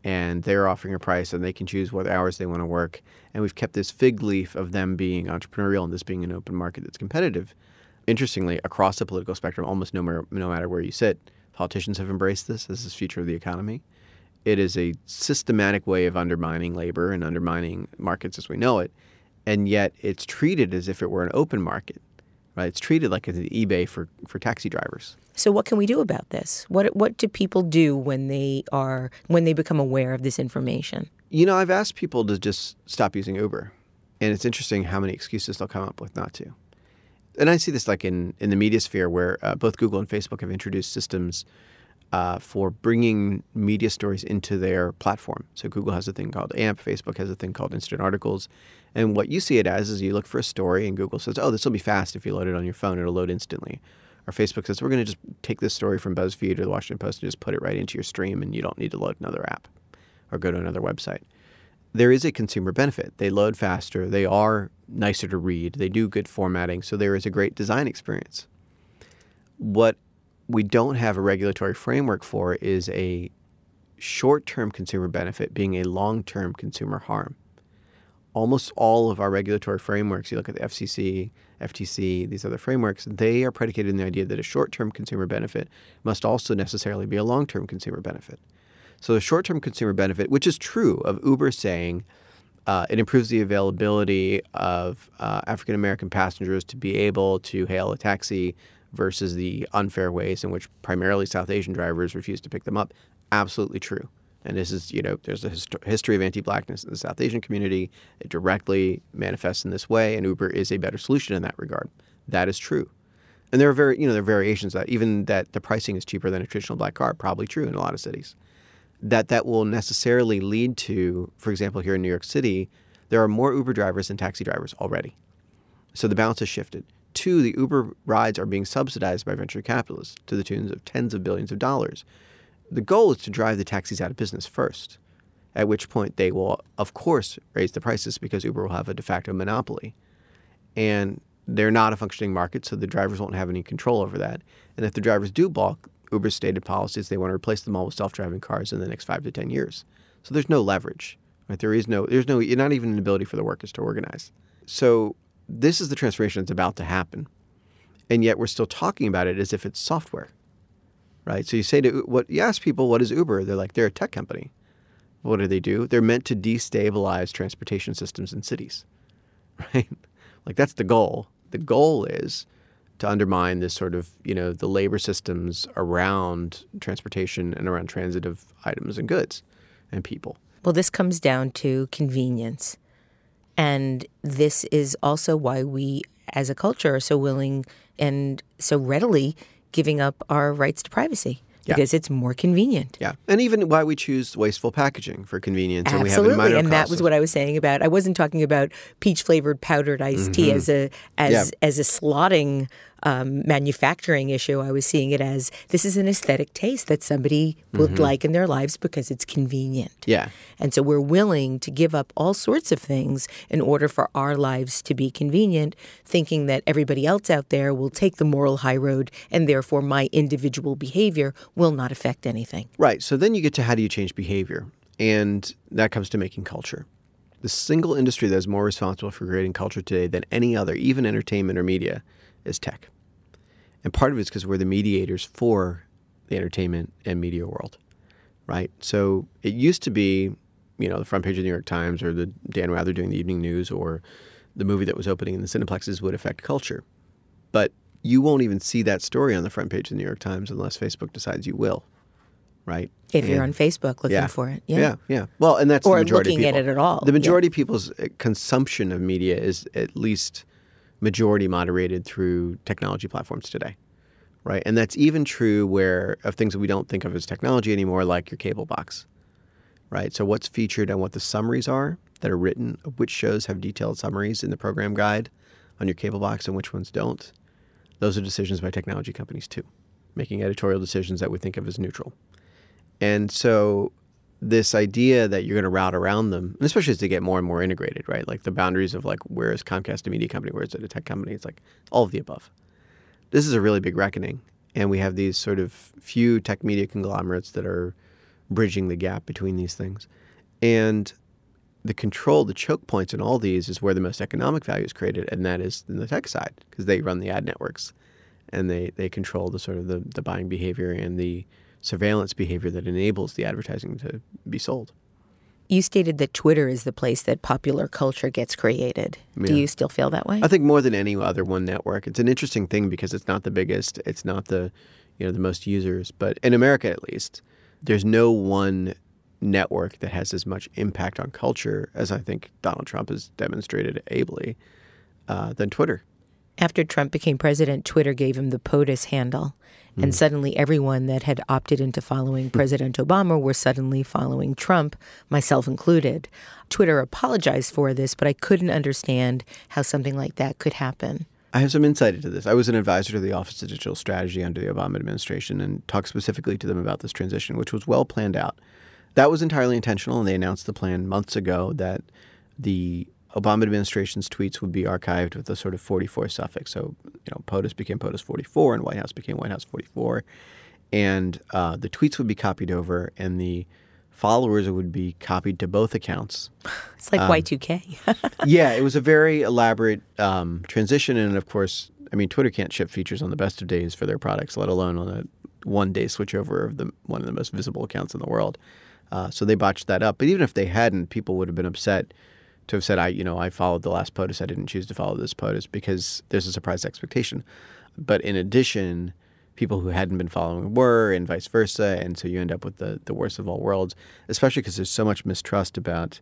and they're offering a price and they can choose what hours they want to work, and we've kept this fig leaf of them being entrepreneurial and this being an open market that's competitive. Interestingly, across the political spectrum, almost no, no matter where you sit, politicians have embraced this as this future of the economy. It is a systematic way of undermining labor and undermining markets as we know it, and yet it's treated as if it were an open market. Right? It's treated like an eBay for, for taxi drivers. So what can we do about this? What what do people do when they are when they become aware of this information? You know, I've asked people to just stop using Uber, and it's interesting how many excuses they'll come up with not to. And I see this like in, in the media sphere where uh, both Google and Facebook have introduced systems uh, for bringing media stories into their platform. So Google has a thing called AMP, Facebook has a thing called Instant Articles. And what you see it as is you look for a story, and Google says, oh, this will be fast if you load it on your phone, it'll load instantly. Or Facebook says, we're going to just take this story from BuzzFeed or the Washington Post and just put it right into your stream, and you don't need to load another app or go to another website. There is a consumer benefit. They load faster, they are nicer to read, they do good formatting, so there is a great design experience. What we don't have a regulatory framework for is a short term consumer benefit being a long term consumer harm. Almost all of our regulatory frameworks, you look at the FCC, FTC, these other frameworks, they are predicated on the idea that a short term consumer benefit must also necessarily be a long term consumer benefit. So the short term consumer benefit, which is true of Uber saying uh, it improves the availability of uh, African American passengers to be able to hail a taxi versus the unfair ways in which primarily South Asian drivers refuse to pick them up. Absolutely true. And this is, you know, there's a hist- history of anti blackness in the South Asian community. It directly manifests in this way, and Uber is a better solution in that regard. That is true. And there are very, you know, there are variations that even that the pricing is cheaper than a traditional black car, probably true in a lot of cities. That that will necessarily lead to, for example, here in New York City, there are more Uber drivers than taxi drivers already. So the balance has shifted. Two, the Uber rides are being subsidized by venture capitalists to the tunes of tens of billions of dollars. The goal is to drive the taxis out of business first, at which point they will, of course, raise the prices because Uber will have a de facto monopoly. And they're not a functioning market, so the drivers won't have any control over that. And if the drivers do balk, Uber's stated policy is they want to replace them all with self-driving cars in the next five to ten years. So there's no leverage. Right? There is no, there's no, not even an ability for the workers to organize. So this is the transformation that's about to happen, and yet we're still talking about it as if it's software, right? So you say to what you ask people, what is Uber? They're like they're a tech company. What do they do? They're meant to destabilize transportation systems in cities, right? Like that's the goal. The goal is to undermine this sort of you know the labor systems around transportation and around transit of items and goods and people. Well, this comes down to convenience. And this is also why we, as a culture, are so willing and so readily giving up our rights to privacy. Yeah. because it's more convenient. Yeah, and even why we choose wasteful packaging for convenience, and we have Absolutely, minor and that was what I was saying about. I wasn't talking about peach flavored powdered iced tea as a as Mm-hmm. Yeah. as a slotting um, manufacturing issue. I was seeing it as this is an aesthetic taste that somebody would Mm-hmm. like in their lives because it's convenient. Yeah, And so we're willing to give up all sorts of things in order for our lives to be convenient, thinking that everybody else out there will take the moral high road and therefore my individual behavior will not affect anything. right. So then you get to how do you change behavior, and that comes to making culture. The single industry that is more responsible for creating culture today than any other, even entertainment or media, is tech. And part of it is because we're the mediators for the entertainment and media world, right? So it used to be, you know, the front page of the New York Times or the Dan Rather doing the evening news or the movie that was opening in the Cineplexes would affect culture. But you won't even see that story on the front page of the New York Times unless Facebook decides you will, right? If you're on Facebook looking yeah. for it. yeah, yeah. yeah. Well, and that's Or the majority looking at it at all, The yeah. majority of people's uh, consumption of media is at least majority moderated through technology platforms today, right? And that's even true where of things that we don't think of as technology anymore, like your cable box, right? So what's featured and what the summaries are that are written, which shows have detailed summaries in the program guide on your cable box and which ones don't. Those are decisions by technology companies too, making editorial decisions that we think of as neutral. And so this idea that you're going to route around them, and especially as they get more and more integrated, right? Like the boundaries of like where is Comcast a media company, where is it a tech company? It's like all of the above. This is a really big reckoning, and we have these sort of few tech media conglomerates that are bridging the gap between these things, and the control, the choke points in all these is where the most economic value is created, and that is in the tech side because they run the ad networks, and they they control the sort of the, the buying behavior and the surveillance behavior that enables the advertising to be sold. You stated that Twitter is the place that popular culture gets created. Do you still feel that way? I think more than any other one network. It's an interesting thing because it's not the biggest, it's not the you know the most users, but in America at least, there's no one network that has as much impact on culture as I think Donald Trump has demonstrated ably uh, than Twitter. After Trump became president, Twitter gave him the POTUS handle. Hmm. And suddenly, everyone that had opted into following President Obama were suddenly following Trump, myself included. Twitter apologized for this, but I couldn't understand how something like that could happen. I have some insight into this. I was an advisor to the Office of Digital Strategy under the Obama administration and talked specifically to them about this transition, which was well planned out. That was entirely intentional, and they announced the plan months ago that the Obama administration's tweets would be archived with a sort of 44 suffix. So, you know, POTUS became POTUS 44 and White House became White House 44. And uh, the tweets would be copied over and the followers would be copied to both accounts It's Um, like Y2K. yeah, it was a very elaborate um, transition, and of course, I mean, Twitter can't ship features on the best of days for their products, let alone on a one-day switchover of the one of the most visible accounts in the world. Uh, so they botched that up. But even if they hadn't, people would have been upset to have said, "I, you know, I followed the last POTUS. I didn't choose to follow this POTUS because there's a surprise expectation." But in addition, people who hadn't been following were, and vice versa, and so you end up with the the worst of all worlds. Especially because there's so much mistrust about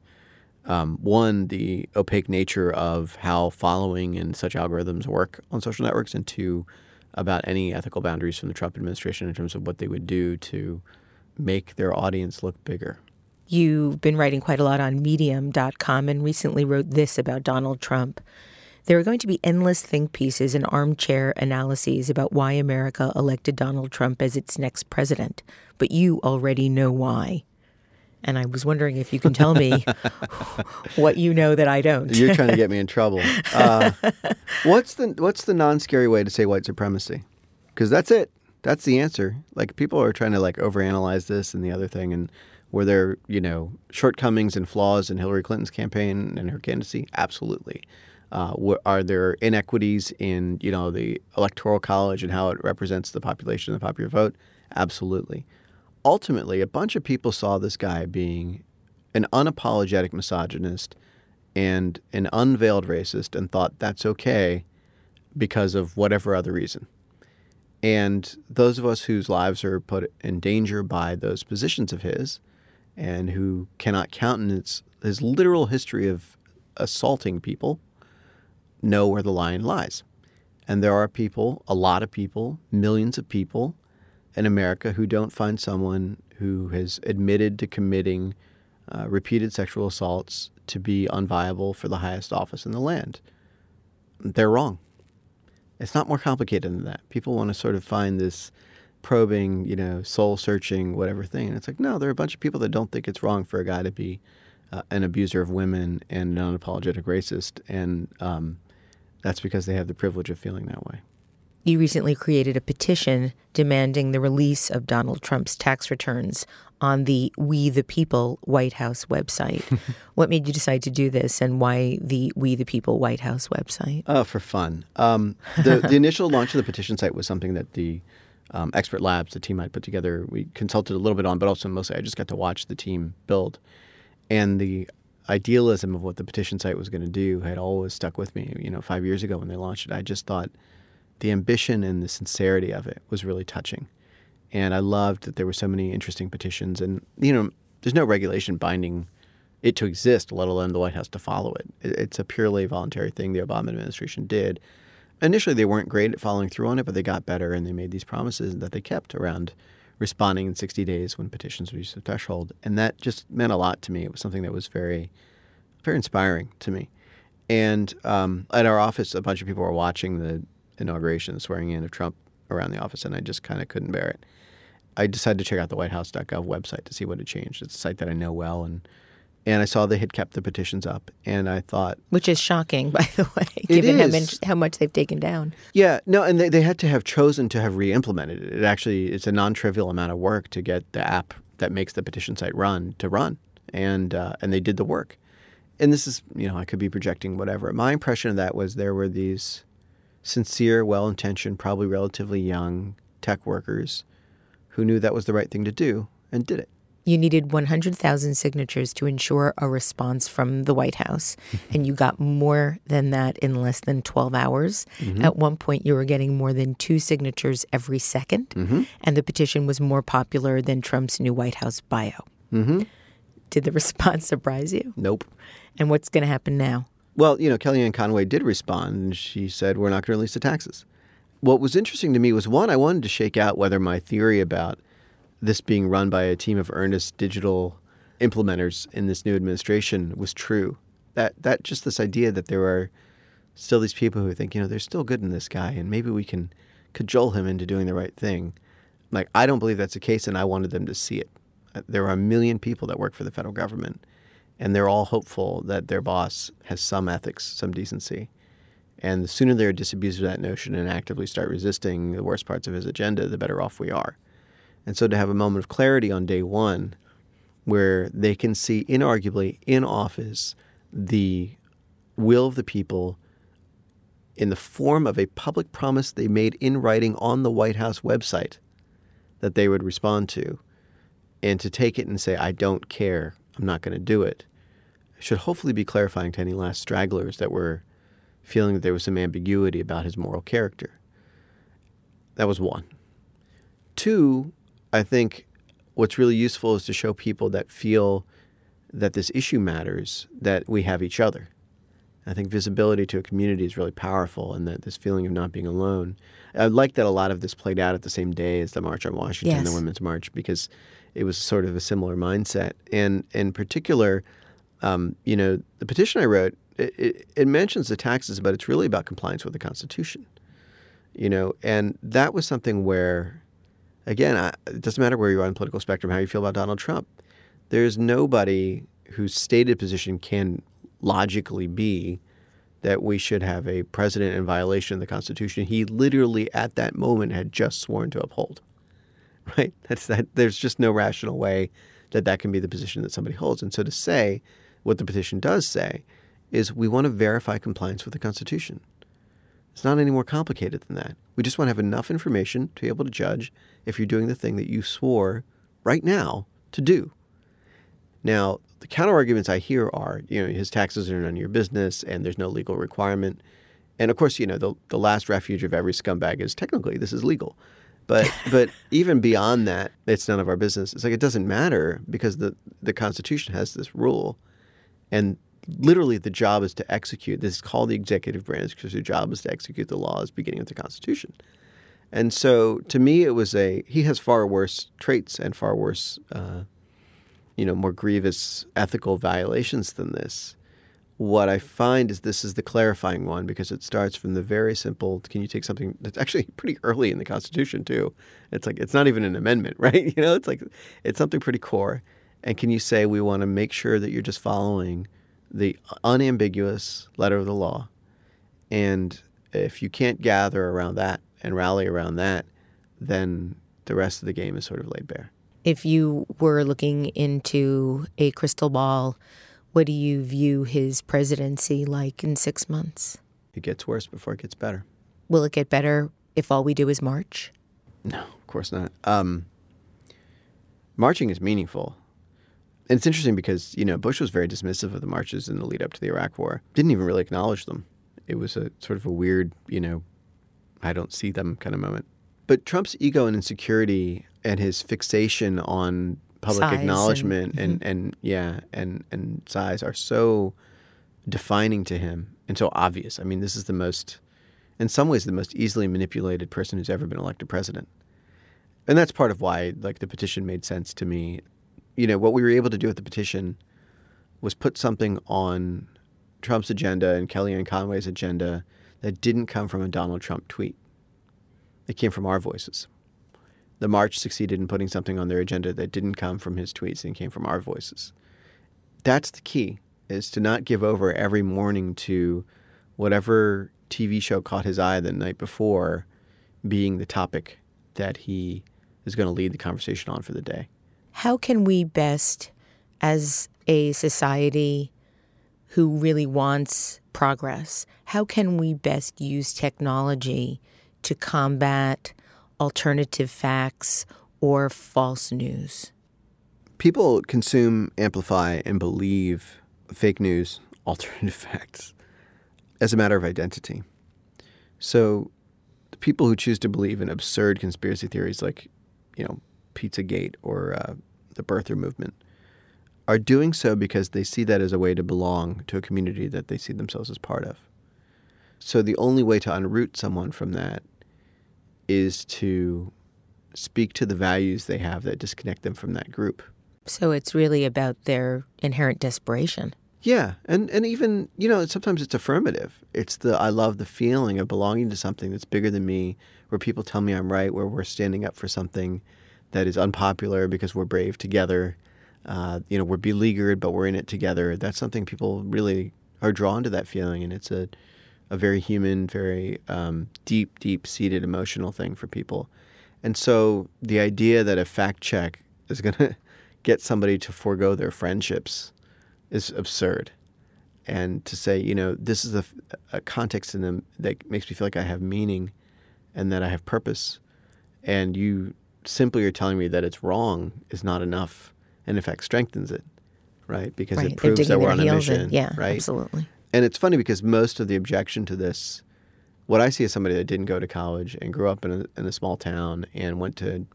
um, one, the opaque nature of how following and such algorithms work on social networks, and two, about any ethical boundaries from the Trump administration in terms of what they would do to make their audience look bigger. You've been writing quite a lot on medium.com and recently wrote this about Donald Trump. There are going to be endless think pieces and armchair analyses about why America elected Donald Trump as its next president, but you already know why. And I was wondering if you can tell me what you know that I don't. You're trying to get me in trouble. Uh, what's the what's the non-scary way to say white supremacy? Because that's it. That's the answer. Like people are trying to like overanalyze this and the other thing, and were there you know shortcomings and flaws in Hillary Clinton's campaign and her candidacy? Absolutely. Uh, are there inequities in you know the electoral college and how it represents the population and the popular vote? Absolutely. Ultimately, a bunch of people saw this guy being an unapologetic misogynist and an unveiled racist and thought that's okay because of whatever other reason. And those of us whose lives are put in danger by those positions of his and who cannot countenance his literal history of assaulting people know where the line lies. And there are people, a lot of people, millions of people, in America who don't find someone who has admitted to committing uh, repeated sexual assaults to be unviable for the highest office in the land. They're wrong. It's not more complicated than that. People want to sort of find this probing, you know, soul searching, whatever thing. And it's like, no, there are a bunch of people that don't think it's wrong for a guy to be uh, an abuser of women and an unapologetic racist. And um, that's because they have the privilege of feeling that way. You recently created a petition demanding the release of Donald Trump's tax returns on the We the People White House website. what made you decide to do this and why the We the People White House website? Oh, for fun. Um, the, the initial launch of the petition site was something that the um, expert labs, the team I put together, we consulted a little bit on, but also mostly I just got to watch the team build. And the idealism of what the petition site was going to do had always stuck with me. You know, five years ago when they launched it, I just thought the ambition and the sincerity of it was really touching. And I loved that there were so many interesting petitions. And, you know, there's no regulation binding it to exist, let alone the White House to follow it. It's a purely voluntary thing the Obama administration did. Initially, they weren't great at following through on it, but they got better and they made these promises that they kept around responding in 60 days when petitions reached the threshold. And that just meant a lot to me. It was something that was very, very inspiring to me. And um, at our office, a bunch of people were watching the inauguration, the swearing in of Trump around the office, and I just kind of couldn't bear it. I decided to check out the WhiteHouse.gov website to see what had changed. It's a site that I know well, and and I saw they had kept the petitions up, and I thought, which is shocking, by the way, given how much, how much they've taken down. Yeah, no, and they, they had to have chosen to have re-implemented it. It actually it's a non-trivial amount of work to get the app that makes the petition site run to run, and uh, and they did the work. And this is, you know, I could be projecting whatever. My impression of that was there were these sincere, well intentioned, probably relatively young tech workers who knew that was the right thing to do and did it. You needed 100,000 signatures to ensure a response from the White House, and you got more than that in less than 12 hours. Mm-hmm. At one point, you were getting more than two signatures every 2nd mm-hmm. and the petition was more popular than Trump's new White House bio. Mm-hmm. Did the response surprise you? Nope. And what's going to happen now? Well, you know, Kellyanne Conway did respond, and she said, We're not going to release the taxes. What was interesting to me was one, I wanted to shake out whether my theory about this being run by a team of earnest digital implementers in this new administration was true. That, that just this idea that there are still these people who think, you know, there's still good in this guy, and maybe we can cajole him into doing the right thing. Like, I don't believe that's the case, and I wanted them to see it. Uh, there are a million people that work for the federal government and they're all hopeful that their boss has some ethics, some decency. And the sooner they're disabused of that notion and actively start resisting the worst parts of his agenda, the better off we are. And so to have a moment of clarity on day one where they can see inarguably in office the will of the people in the form of a public promise they made in writing on the White House website that they would respond to, and to take it and say, I don't care I'm not going to do it, should hopefully be clarifying to any last stragglers that were feeling that there was some ambiguity about his moral character. That was one. Two, I think what's really useful is to show people that feel that this issue matters that we have each other. I think visibility to a community is really powerful, and that this feeling of not being alone. I like that a lot of this played out at the same day as the March on Washington, yes. the Women's March, because it was sort of a similar mindset. And in particular, um, you know, the petition I wrote it, it, it, mentions the taxes, but it's really about compliance with the Constitution. You know, and that was something where, again, I, it doesn't matter where you are on the political spectrum, how you feel about Donald Trump. There's nobody whose stated position can logically be that we should have a president in violation of the Constitution. He literally, at that moment, had just sworn to uphold. right? That's that. There's just no rational way that that can be the position that somebody holds. And so to say what the petition does say is we want to verify compliance with the Constitution. It's not any more complicated than that. We just want to have enough information to be able to judge if you're doing the thing that you swore right now to do. Now, the counter arguments I hear are, you know, his taxes are none of your business and there's no legal requirement. And of course, you know, the, the last refuge of every scumbag is technically this is legal. But but even beyond that, it's none of our business. It's like it doesn't matter because the the Constitution has this rule, and literally the job is to execute. This is called the executive branch because the job is to execute the laws beginning with the Constitution. And so to me, it was a, he has far worse traits and far worse, uh, you know, more grievous ethical violations than this. What I find is this is the clarifying one because it starts from the very simple can you take something that's actually pretty early in the Constitution, too? It's like, it's not even an amendment, right? You know, it's like, it's something pretty core. And can you say we want to make sure that you're just following the unambiguous letter of the law? And if you can't gather around that and rally around that, then the rest of the game is sort of laid bare. If you were looking into a crystal ball, what do you view his presidency like in six months? It gets worse before it gets better. Will it get better if all we do is march? No, of course not. Um, marching is meaningful. And it's interesting because, you know, Bush was very dismissive of the marches in the lead up to the Iraq War. Didn't even really acknowledge them. It was a sort of a weird, you know, I don't see them kind of moment. But Trump's ego and insecurity and his fixation on public Size acknowledgement and- and, and, yeah and and size are so defining to him and so obvious. I mean, this is the most, in some ways, the most easily manipulated person who's ever been elected president, and that's part of why like the petition made sense to me. You know, what we were able to do with the petition was put something on Trump's agenda and Kellyanne Conway's agenda that didn't come from a Donald Trump tweet. It came from our voices the march succeeded in putting something on their agenda that didn't come from his tweets and came from our voices. That's the key is to not give over every morning to whatever TV show caught his eye the night before being the topic that he is going to lead the conversation on for the day. How can we best, as a society who really wants progress, how can we best use technology to combat alternative facts or false news? People consume, amplify, and believe fake news, alternative facts, as a matter of identity. So, the people who choose to believe in absurd conspiracy theories like, you know, Pizzagate or uh, the birther movement are doing so because they see that as a way to belong to a community that they see themselves as part of. So, the only way to unroot someone from that is to speak to the values they have that disconnect them from that group. So it's really about their inherent desperation. Yeah, and and even you know sometimes it's affirmative. It's the I love the feeling of belonging to something that's bigger than me, where people tell me I'm right, where we're standing up for something that is unpopular because we're brave together. Uh, you know, we're beleaguered, but we're in it together. That's something people really are drawn to that feeling, and it's a a very human, very um, deep, deep seated emotional thing for people. And so the idea that a fact check is going to get somebody to forego their friendships is absurd. And to say, you know, this is a, a context in them that makes me feel like I have meaning and that I have purpose, and you simply you're telling me that it's wrong is not enough, and in fact strengthens it, right? Because right. it proves that we're on a mission. Yeah, right? absolutely. And it's funny because most of the objection to this, what I see is somebody that didn't go to college and grew up in a, in a small town and went to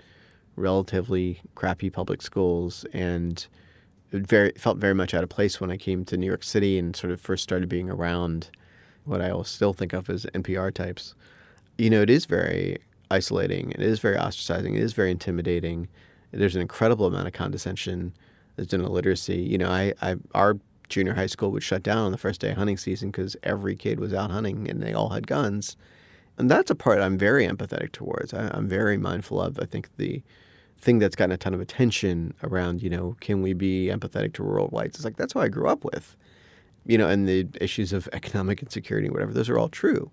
relatively crappy public schools and it very felt very much out of place when I came to New York City and sort of first started being around what I will still think of as NPR types. You know, it is very isolating. It is very ostracizing. It is very intimidating. There's an incredible amount of condescension. There's an illiteracy. You know, I, I our junior high school would shut down on the first day of hunting season because every kid was out hunting and they all had guns. And that's a part I'm very empathetic towards. I, I'm very mindful of. I think the thing that's gotten a ton of attention around, you know, can we be empathetic to rural whites? It's like that's what I grew up with, you know, and the issues of economic insecurity, whatever. Those are all true.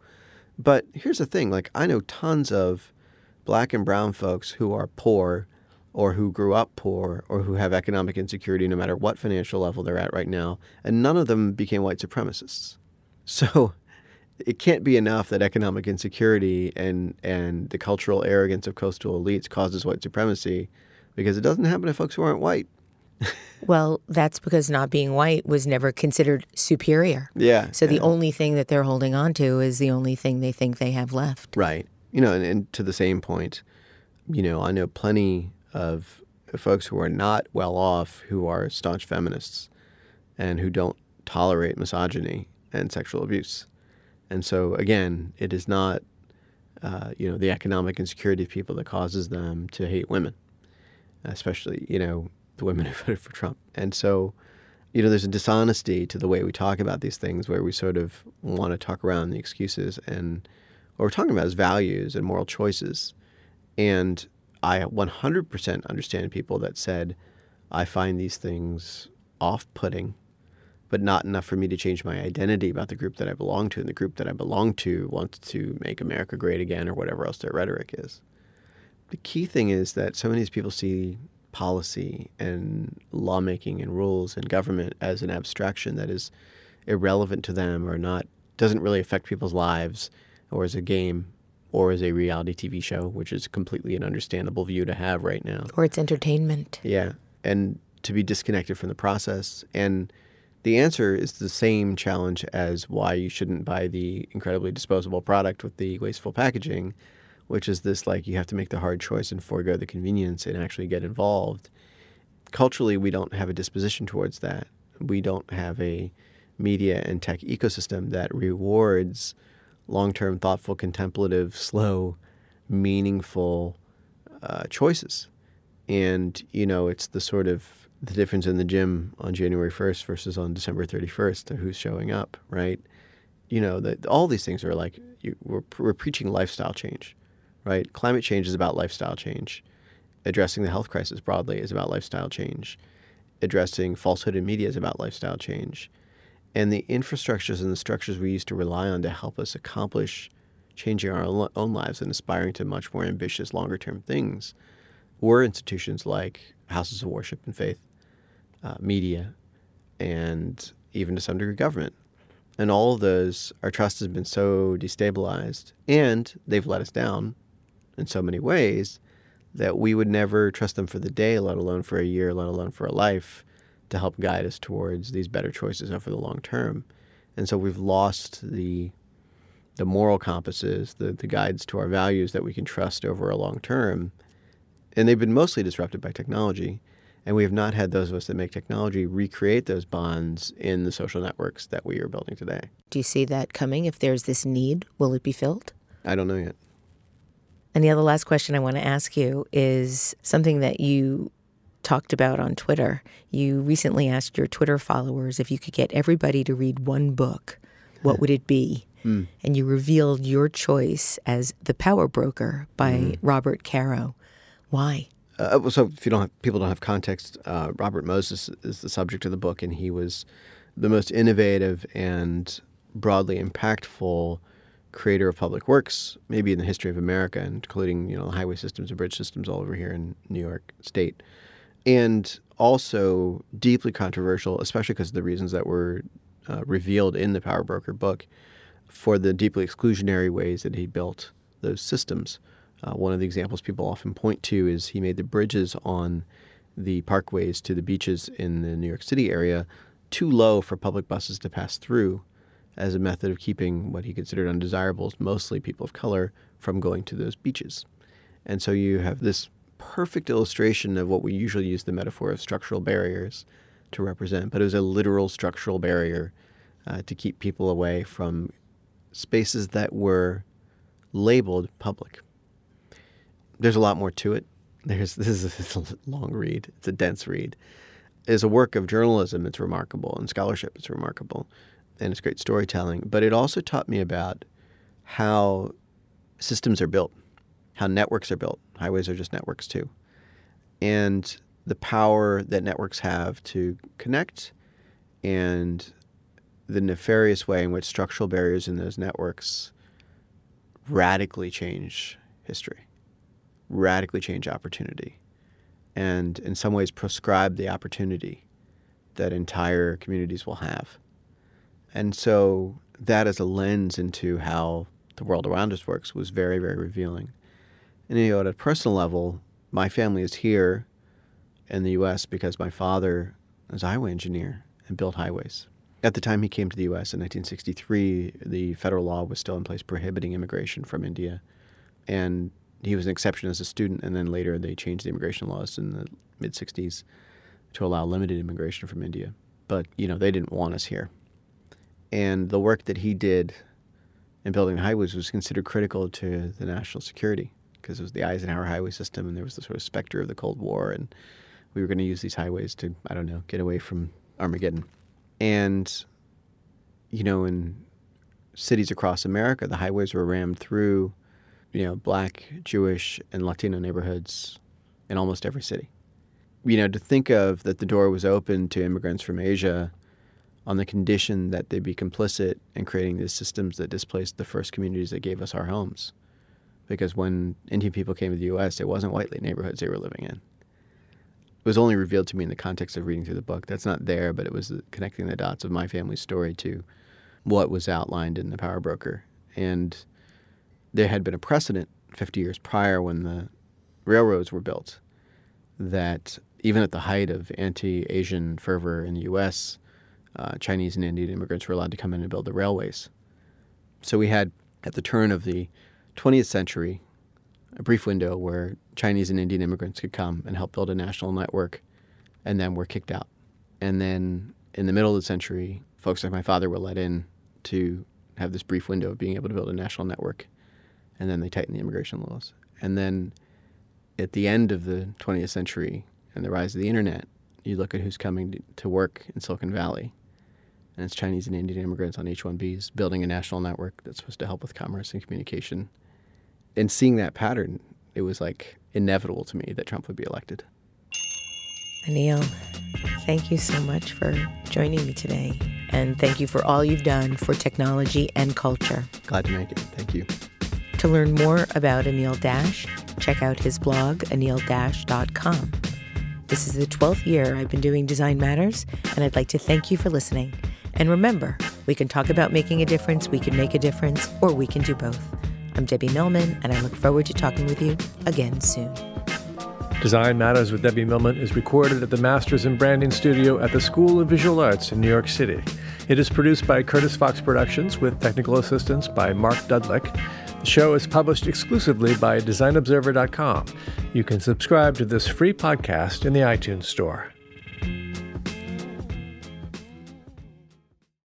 But here's the thing: like I know tons of black and brown folks who are poor, or who grew up poor, or who have economic insecurity, no matter what financial level they're at right now, and none of them became white supremacists. So it can't be enough that economic insecurity and and the cultural arrogance of coastal elites causes white supremacy, because it doesn't happen to folks who aren't white. Well, that's because not being white was never considered superior. Yeah. So the only thing that they're holding on to is the only thing they think they have left. Right. You know, and, and to the same point, you know, I know plenty of folks who are not well off who are staunch feminists and who don't tolerate misogyny and sexual abuse. And so, again, it is not uh, you know, the economic insecurity of people that causes them to hate women, especially, you know, the women who voted for Trump. And so, you know, there's a dishonesty to the way we talk about these things where we sort of want to talk around the excuses and what we're talking about is values and moral choices. And I 100% understand people that said, I find these things off putting, but not enough for me to change my identity about the group that I belong to. And the group that I belong to wants to make America great again or whatever else their rhetoric is. The key thing is that so many of these people see policy and lawmaking and rules and government as an abstraction that is irrelevant to them or not doesn't really affect people's lives or as a game or as a reality TV show, which is completely an understandable view to have right now. Or it's entertainment. Yeah. And to be disconnected from the process. And the answer is the same challenge as why you shouldn't buy the incredibly disposable product with the wasteful packaging, which is this like you have to make the hard choice and forego the convenience and actually get involved. Culturally, we don't have a disposition towards that. We don't have a media and tech ecosystem that rewards long term, thoughtful, contemplative, slow, meaningful uh, choices. And, you know, it's the sort of the difference in the gym on January 1st versus on December 31st who's showing up, right? You know, that all these things are like, you, we're, we're preaching lifestyle change, right? Climate change is about lifestyle change. Addressing the health crisis broadly is about lifestyle change. Addressing falsehood in media is about lifestyle change and the infrastructures and the structures we used to rely on to help us accomplish changing our own lives and aspiring to much more ambitious, longer term things were institutions like houses of worship and faith, uh, media, and even to some degree government. And all of those, our trust has been so destabilized and they've let us down in so many ways that we would never trust them for the day, let alone for a year, let alone for a life to help guide us towards these better choices over the long term. And so we've lost the the moral compasses, the, the guides to our values that we can trust over a long term. And they've been mostly disrupted by technology. And we have not had those of us that make technology recreate those bonds in the social networks that we are building today. Do you see that coming? If there's this need, will it be filled? I don't know yet. And the other last question I want to ask you is something that you talked about on Twitter. You recently asked your Twitter followers if you could get everybody to read one book, what would it be? Mm. And you revealed your choice as The Power Broker by mm. Robert Caro. Why? Uh, so, if you don't have, people don't have context, uh, Robert Moses is the subject of the book, and he was the most innovative and broadly impactful creator of public works, maybe in the history of America, including you know the highway systems and bridge systems all over here in New York State and also deeply controversial, especially because of the reasons that were uh, revealed in the Power Broker book for the deeply exclusionary ways that he built those systems. Uh, one of the examples people often point to is he made the bridges on the parkways to the beaches in the New York City area too low for public buses to pass through as a method of keeping what he considered undesirables, mostly people of color, from going to those beaches. And so you have this perfect illustration of what we usually use the metaphor of structural barriers to represent, but it was a literal structural barrier uh, to keep people away from spaces that were labeled public. There's a lot more to it. There's this is a long read. It's a dense read. As a work of journalism, it's remarkable, and scholarship, it's remarkable, and it's great storytelling. But it also taught me about how systems are built how networks are built. Highways are just networks too. And the power that networks have to connect and the nefarious way in which structural barriers in those networks radically change history, radically change opportunity, and in some ways proscribe the opportunity that entire communities will have. And so that as a lens into how the world around us works was very, very revealing. And you know, at a personal level, my family is here in the U.S. because my father was a highway engineer and built highways. At the time he came to the U.S. in 1963, the federal law was still in place prohibiting immigration from India, and he was an exception as a student. And then later they changed the immigration laws in the mid 60s to allow limited immigration from India. But you know they didn't want us here, and the work that he did in building highways was considered critical to the national security because it was the Eisenhower highway system and there was the sort of specter of the Cold War and we were going to use these highways to, I don't know, get away from Armageddon. And, you know, in cities across America, the highways were rammed through, you know, black, Jewish, and Latino neighborhoods in almost every city. You know, to think of that the door was open to immigrants from Asia on the condition that they be complicit in creating these systems that displaced the first communities that gave us our homes. Because when Indian people came to the U.S., it wasn't white neighborhoods they were living in. It was only revealed to me in the context of reading through the book. That's not there, but it was connecting the dots of my family's story to what was outlined in the Power Broker. And there had been a precedent 50 years prior when the railroads were built that even at the height of anti Asian fervor in the U.S., uh, Chinese and Indian immigrants were allowed to come in and build the railways. So we had, at the turn of the 20th century, a brief window where Chinese and Indian immigrants could come and help build a national network, and then were kicked out. And then in the middle of the century, folks like my father were let in to have this brief window of being able to build a national network, and then they tightened the immigration laws. And then at the end of the 20th century and the rise of the internet, you look at who's coming to work in Silicon Valley and it's Chinese and Indian immigrants on H-1Bs building a national network that's supposed to help with commerce and communication. And seeing that pattern, it was like inevitable to me that Trump would be elected. Anil, thank you so much for joining me today. And thank you for all you've done for technology and culture. Glad to make it. Thank you. To learn more about Anil Dash, check out his blog, anildash.com. This is the 12th year I've been doing Design Matters, and I'd like to thank you for listening. And remember, we can talk about making a difference, we can make a difference, or we can do both. I'm Debbie Millman, and I look forward to talking with you again soon. Design Matters with Debbie Millman is recorded at the Masters in Branding Studio at the School of Visual Arts in New York City. It is produced by Curtis Fox Productions with technical assistance by Mark Dudlick. The show is published exclusively by DesignObserver.com. You can subscribe to this free podcast in the iTunes Store.